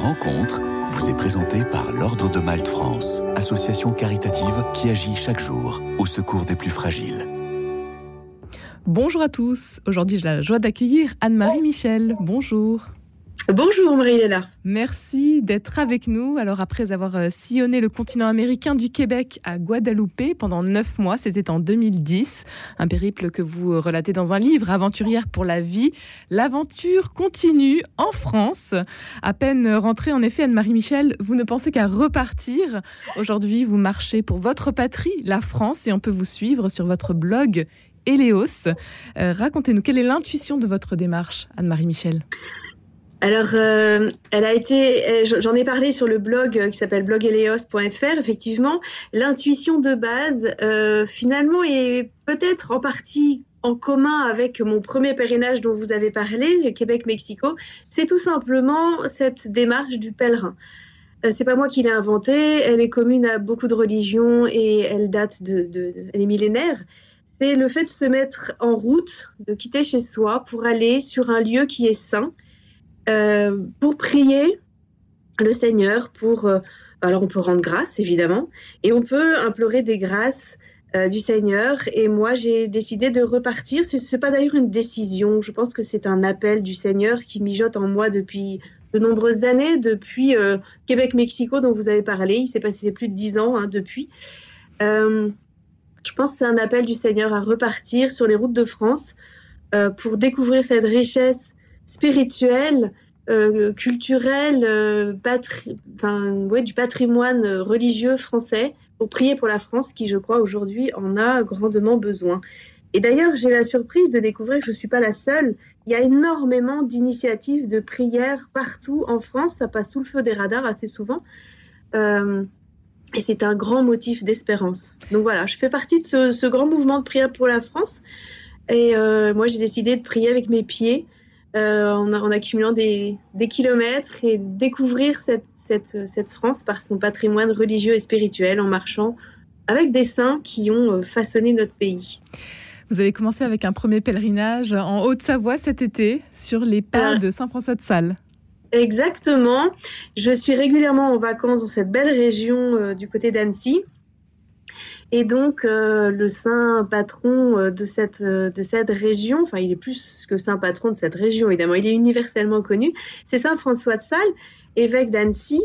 rencontre vous est présentée par l'Ordre de Malte France, association caritative qui agit chaque jour au secours des plus fragiles. Bonjour à tous. Aujourd'hui, j'ai la joie d'accueillir Anne-Marie Michel. Bonjour. Bonjour Marie-Léla. Merci d'être avec nous. Alors après avoir euh, sillonné le continent américain du Québec à Guadeloupe pendant neuf mois, c'était en 2010, un périple que vous euh, relatez dans un livre, Aventurière pour la vie, l'aventure continue en France. À peine rentrée en effet, Anne-Marie Michel, vous ne pensez qu'à repartir. Aujourd'hui, vous marchez pour votre patrie, la France, et on peut vous suivre sur votre blog Eleos. Euh, racontez-nous, quelle est l'intuition de votre démarche, Anne-Marie Michel? Alors, euh, elle a été, euh, j'en ai parlé sur le blog euh, qui s'appelle blogeleos.fr. Effectivement, l'intuition de base, finalement, est peut-être en partie en commun avec mon premier pèlerinage dont vous avez parlé, Québec-Mexico. C'est tout simplement cette démarche du pèlerin. c'est pas moi qui l'ai inventée. Elle est commune à beaucoup de religions et elle date de, de, elle est millénaire. C'est le fait de se mettre en route, de quitter chez soi pour aller sur un lieu qui est saint euh, pour prier le Seigneur, pour... Euh, alors on peut rendre grâce, évidemment, et on peut implorer des grâces euh, du Seigneur. Et moi, j'ai décidé de repartir. Ce n'est pas d'ailleurs une décision. Je pense que c'est un appel du Seigneur qui mijote en moi depuis de nombreuses années, depuis Québec-Mexico dont vous avez parlé. Il s'est passé plus de dix ans hein, depuis. je pense que c'est un appel du Seigneur à repartir sur les routes de France pour découvrir cette richesse spirituel, euh, culturel, euh, du patrimoine religieux français pour prier pour la France qui, je crois, aujourd'hui en a grandement besoin. Et d'ailleurs, j'ai la surprise de découvrir que je ne suis pas la seule. Il y a énormément d'initiatives de prière partout en France. Ça passe sous le feu des radars assez souvent. Euh, et c'est un grand motif d'espérance. Donc voilà, je fais partie de ce, grand mouvement de prière pour la France. Et moi, j'ai décidé de prier avec mes pieds euh, en, accumulant des, kilomètres et découvrir cette, cette, France par son patrimoine religieux et spirituel en marchant avec des saints qui ont euh, façonné notre pays. Vous avez commencé avec un premier pèlerinage en Haute-Savoie cet été sur les pas ah. de Saint-François de Sales. Exactement. Je suis régulièrement en vacances dans cette belle région euh, du côté d'Annecy. Et donc, euh, le saint patron euh, de cette, euh, de cette région, enfin, il est plus que saint patron de cette région, évidemment, il est universellement connu, c'est saint François de Sales, évêque d'Annecy.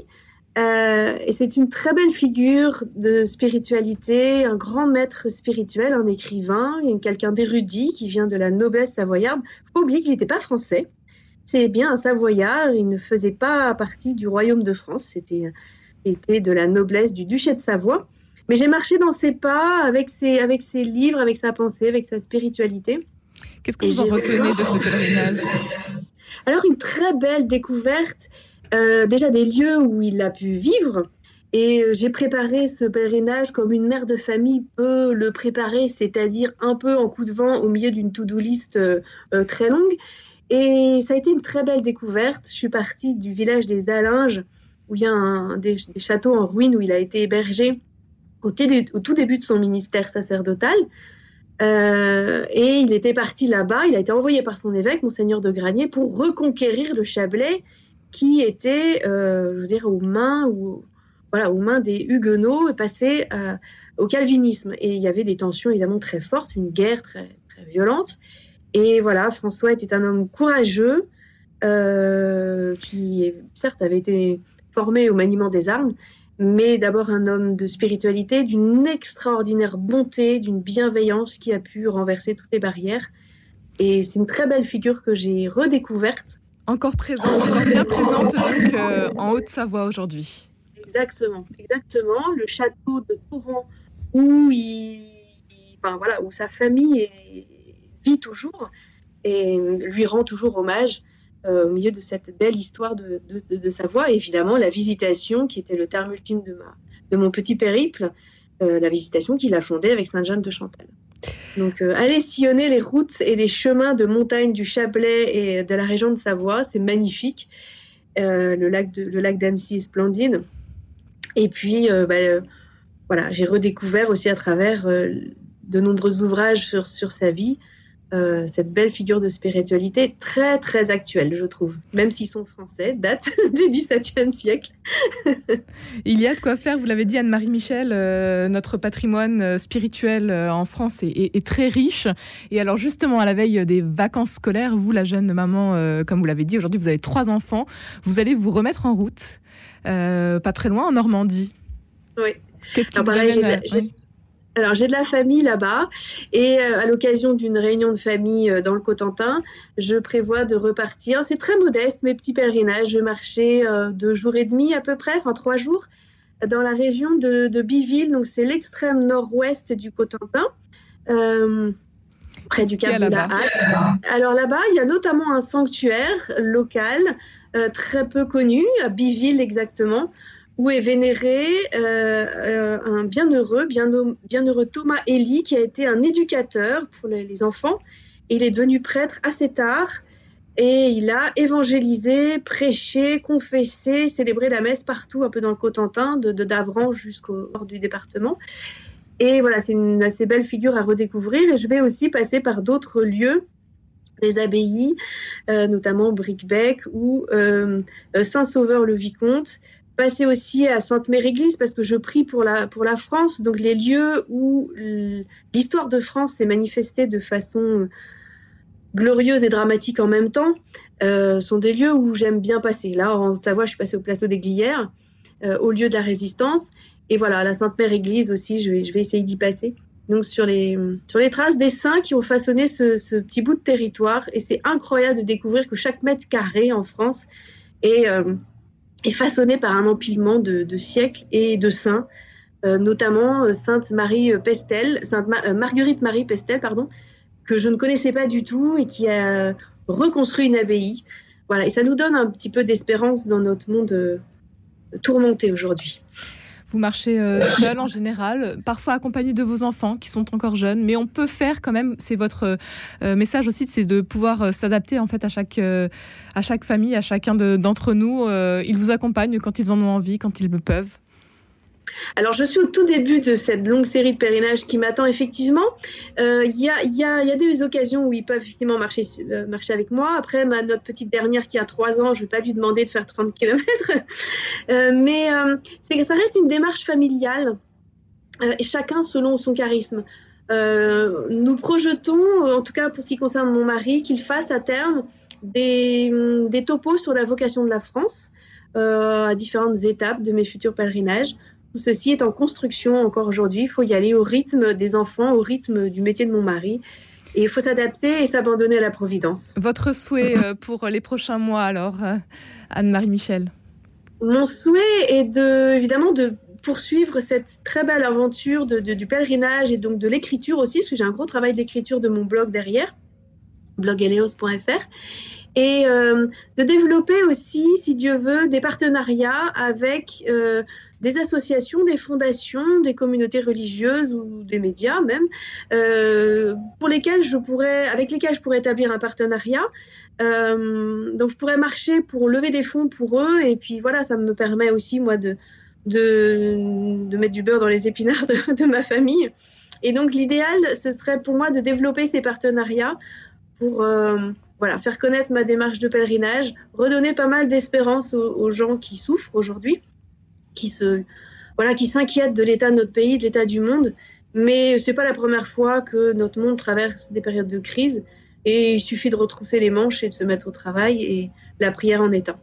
et c'est une très belle figure de spiritualité, un grand maître spirituel, un écrivain, quelqu'un d'érudit qui vient de la noblesse savoyarde. Faut oublier qu'il n'était pas français. C'est bien un savoyard, il ne faisait pas partie du royaume de France, c'était était de la noblesse du duché de Savoie. Mais j'ai marché dans ses pas, avec ses, avec ses livres, avec sa pensée, avec sa spiritualité. Qu'est-ce que vous en retenez de ce pèlerinage Alors, une très belle découverte, euh, déjà des lieux où il a pu vivre. Et euh, j'ai préparé ce pèlerinage comme une mère de famille peut le préparer, c'est-à-dire un peu en coup de vent au milieu d'une to-do list euh, très longue. Et ça a été une très belle découverte. Je suis partie du village des Alinges, où il y a un, des, des, châteaux en ruine où il a été hébergé au, tout début de son ministère sacerdotal. Euh, et il était parti là-bas, il a été envoyé par son évêque, Monseigneur de Granier, pour reconquérir le Chablais qui était, euh, je veux dire, aux mains, ou, voilà, aux mains des Huguenots et passé euh, au calvinisme. Et il y avait des tensions évidemment très fortes, une guerre très, très violente. Et voilà, François était un homme courageux qui, certes, avait été formé au maniement des armes, mais d'abord un homme de spiritualité, d'une extraordinaire bonté, d'une bienveillance qui a pu renverser toutes les barrières. Et c'est une très belle figure que j'ai redécouverte. Encore présente, encore bien présente donc euh, en Haute-Savoie aujourd'hui. Exactement, exactement. Le château de Torrent où il, enfin, voilà, où sa famille vit toujours et lui rend toujours hommage. Euh, au milieu de cette belle histoire de, Savoie. évidemment, la visitation, qui était le terme ultime de, ma, de mon petit périple, euh, la visitation qu'il a fondée avec Sainte-Jeanne de Chantal. Donc, euh, aller sillonner les routes et les chemins de montagne du Chablais et de la région de Savoie, c'est magnifique. le lac le lac d'Annecy est splendide. Et puis, bah, voilà, j'ai redécouvert aussi à travers de nombreux ouvrages sur, sur sa vie euh, cette belle figure de spiritualité très très actuelle, je trouve, même s'ils sont français, date du XVIIe siècle. Il y a de quoi faire, vous l'avez dit Anne-Marie Michel, euh, notre patrimoine euh, spirituel en France est, très riche. Et alors justement, à la veille des vacances scolaires, vous, la jeune maman, comme vous l'avez dit, aujourd'hui vous avez trois enfants, vous allez vous remettre en route, pas très loin, en Normandie. Oui. Qu'est-ce qui vous amène, alors j'ai de la famille là-bas et euh, à l'occasion d'une réunion de famille euh, dans le Cotentin, je prévois de repartir. C'est très modeste, mes petits pèlerinages. Je vais marcher euh, deux jours et demi à peu près, enfin trois jours, dans la région de, Biville. Donc c'est l'extrême nord-ouest du Cotentin. près du Cap de la Halle. Alors là-bas, il y a notamment un sanctuaire local très peu connu, à Biville exactement, où est vénéré euh, euh, un bienheureux, bienheureux Thomas Elie, qui a été un éducateur pour les, enfants. il est devenu prêtre assez tard et il a évangélisé, prêché, confessé, célébré la messe partout, un peu dans le Cotentin, de Davran jusqu'au nord du département. Et voilà, c'est une assez belle figure à redécouvrir. Et je vais aussi passer par d'autres lieux des abbayes, euh, notamment Bricbec ou Saint-Sauveur-le-Vicomte, passer aussi à Sainte-Mère-Église parce que je prie pour la, pour la France. Donc les lieux où l'histoire de France s'est manifestée de façon glorieuse et dramatique en même temps euh, sont des lieux où j'aime bien passer. Là, en Savoie, je suis passée au plateau des Glières, euh, au lieu de la Résistance. Et voilà, la Sainte-Mère-Église aussi, je vais, je vais essayer d'y passer. Donc sur les, sur les traces des saints qui ont façonné ce, petit bout de territoire. Et c'est incroyable de découvrir que chaque mètre carré en France est... Euh, est façonné par un empilement de, siècles et de saints, euh, notamment euh, Sainte Marie euh, Pestel, Sainte Marguerite Marie Pestel, pardon, que je ne connaissais pas du tout et qui a reconstruit une abbaye. Voilà, et ça nous donne un petit peu d'espérance dans notre monde tourmenté aujourd'hui. Vous marchez euh, seul en général, parfois accompagné de vos enfants qui sont encore jeunes, mais on peut faire quand même. C'est votre euh, message aussi, c'est de pouvoir euh, s'adapter en fait à chaque à chaque famille, à chacun d'entre nous. ils vous accompagnent quand ils en ont envie, quand ils le peuvent. Alors, je suis au tout début de cette longue série de pèlerinages qui m'attend effectivement. Euh, il y, a, des occasions où ils peuvent effectivement marcher, euh, avec moi. Après, notre petite dernière qui a 3 ans, je ne vais pas lui demander de faire 30 km. euh, mais ça reste une démarche familiale, chacun selon son charisme. nous projetons, en tout cas pour ce qui concerne mon mari, qu'il fasse à terme des, des topos sur la vocation de la France. à différentes étapes de mes futurs pèlerinages tout ceci est en construction encore aujourd'hui. Il faut y aller au rythme des enfants, au rythme du métier de mon mari. Et il faut s'adapter et s'abandonner à la providence. Votre souhait euh, pour les prochains mois, alors, euh, Anne-Marie Michel? Mon souhait est de, évidemment de poursuivre cette très belle aventure de, du pèlerinage et donc de l'écriture aussi, parce que j'ai un gros travail d'écriture de mon blog derrière, blogeleos.fr et euh, de développer aussi, si Dieu veut, des partenariats avec euh, des associations, des fondations, des communautés religieuses ou des médias même, euh, pour lesquels je pourrais, avec lesquels je pourrais établir un partenariat. donc je pourrais marcher pour lever des fonds pour eux et puis voilà, ça me permet aussi moi de de, de mettre du beurre dans les épinards de ma famille. Et donc l'idéal, ce serait pour moi de développer ces partenariats pour voilà, faire connaître ma démarche de pèlerinage, redonner pas mal d'espérance aux, gens qui souffrent aujourd'hui, qui se, voilà, qui s'inquiètent de l'état de notre pays, de l'état du monde. Mais c'est pas la première fois que notre monde traverse des périodes de crise et il suffit de retrousser les manches et de se mettre au travail et la prière en est un.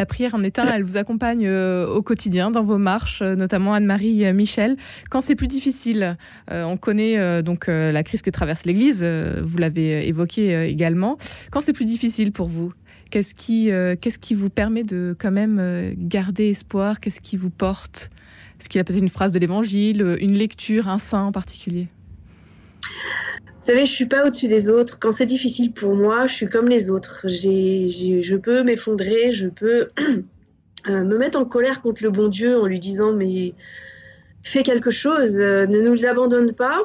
La prière en un, elle vous accompagne euh, au quotidien dans vos marches, euh, notamment Anne-Marie euh, Michel. Quand c'est plus difficile, on connaît donc la crise que traverse l'Église, vous l'avez évoqué également. Quand c'est plus difficile pour vous, qu'est-ce qui, qu'est-ce qui vous permet de quand même garder espoir? Qu'est-ce qui vous porte? Est-ce qu'il y a peut-être une phrase de l'Évangile, une lecture, un saint en particulier? Vous savez, je suis pas au-dessus des autres. Quand c'est difficile pour moi, je suis comme les autres. je peux m'effondrer, je peux euh, me mettre en colère contre le bon Dieu en lui disant mais fais quelque chose, euh, ne nous abandonne pas.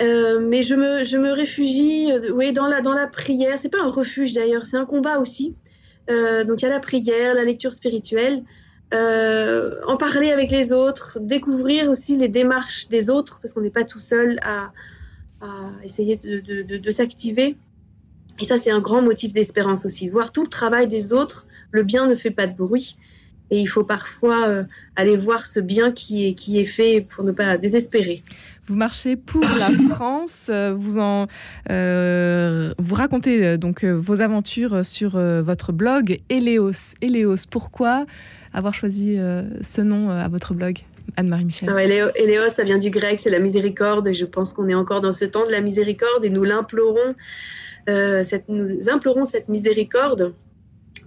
Euh, mais je me, réfugie oui, dans, la, dans la prière. C'est pas un refuge d'ailleurs, c'est un combat aussi. donc il y a la prière, la lecture spirituelle, en parler avec les autres, découvrir aussi les démarches des autres, parce qu'on n'est pas tout seul à, essayer de, s'activer. Et ça, c'est un grand motif d'espérance aussi, voir tout le travail des autres. Le bien ne fait pas de bruit. Et il faut parfois euh, aller voir ce bien qui est, qui est fait pour ne pas désespérer. Vous marchez pour la France, euh, vous en euh, vous racontez donc vos aventures sur votre blog Eleos. Eleos, pourquoi avoir choisi ce nom à votre blog? Anne-Marie Michel. Ça vient du grec, c'est la miséricorde. Je pense qu'on est encore dans ce temps de la miséricorde et nous l'implorons. cette, nous implorons cette miséricorde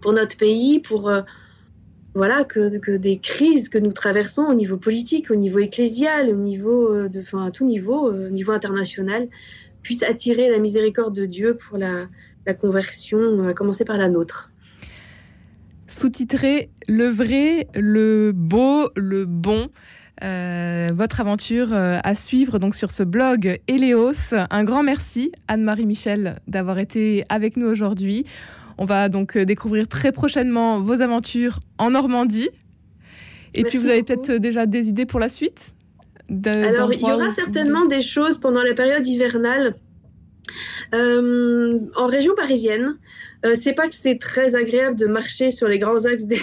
pour notre pays, pour voilà, que, des crises que nous traversons au niveau politique, au niveau ecclésial, au niveau, euh, enfin, à tout niveau, euh, au niveau international, puissent attirer la miséricorde de Dieu pour la, conversion, à commencer par la nôtre. Sous-titré Le vrai, le beau, le bon. Euh, votre aventure à suivre donc sur ce blog Eleos. Un grand merci Anne-Marie Michel d'avoir été avec nous aujourd'hui. On va donc euh, découvrir très prochainement vos aventures en Normandie. Et puis vous avez peut-être euh, déjà des idées pour la suite? Alors il y aura certainement des choses pendant la période hivernale euh, en région parisienne. c'est pas que c'est très agréable de marcher sur les grands axes de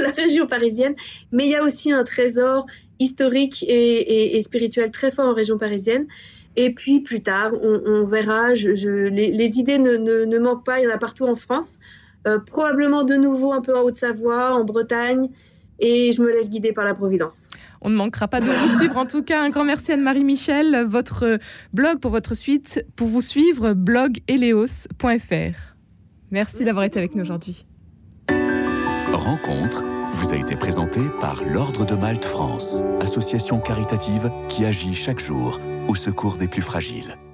la région parisienne, mais il y a aussi un trésor historique et spirituel très fort en région parisienne. Et puis plus tard, on, verra. Les, idées ne, manquent pas, il y en a partout en France. Euh, probablement de nouveau un peu en Haute-Savoie, en Bretagne. Et je me laisse guider par la Providence. On ne manquera pas de vous suivre. En tout cas, un grand merci Anne-Marie Michel. Votre blog pour votre suite, pour vous suivre, blogeleos.fr. Merci d'avoir été avec nous aujourd'hui. Rencontre vous a été présentée par l'Ordre de Malte France, association caritative qui agit chaque jour au secours des plus fragiles.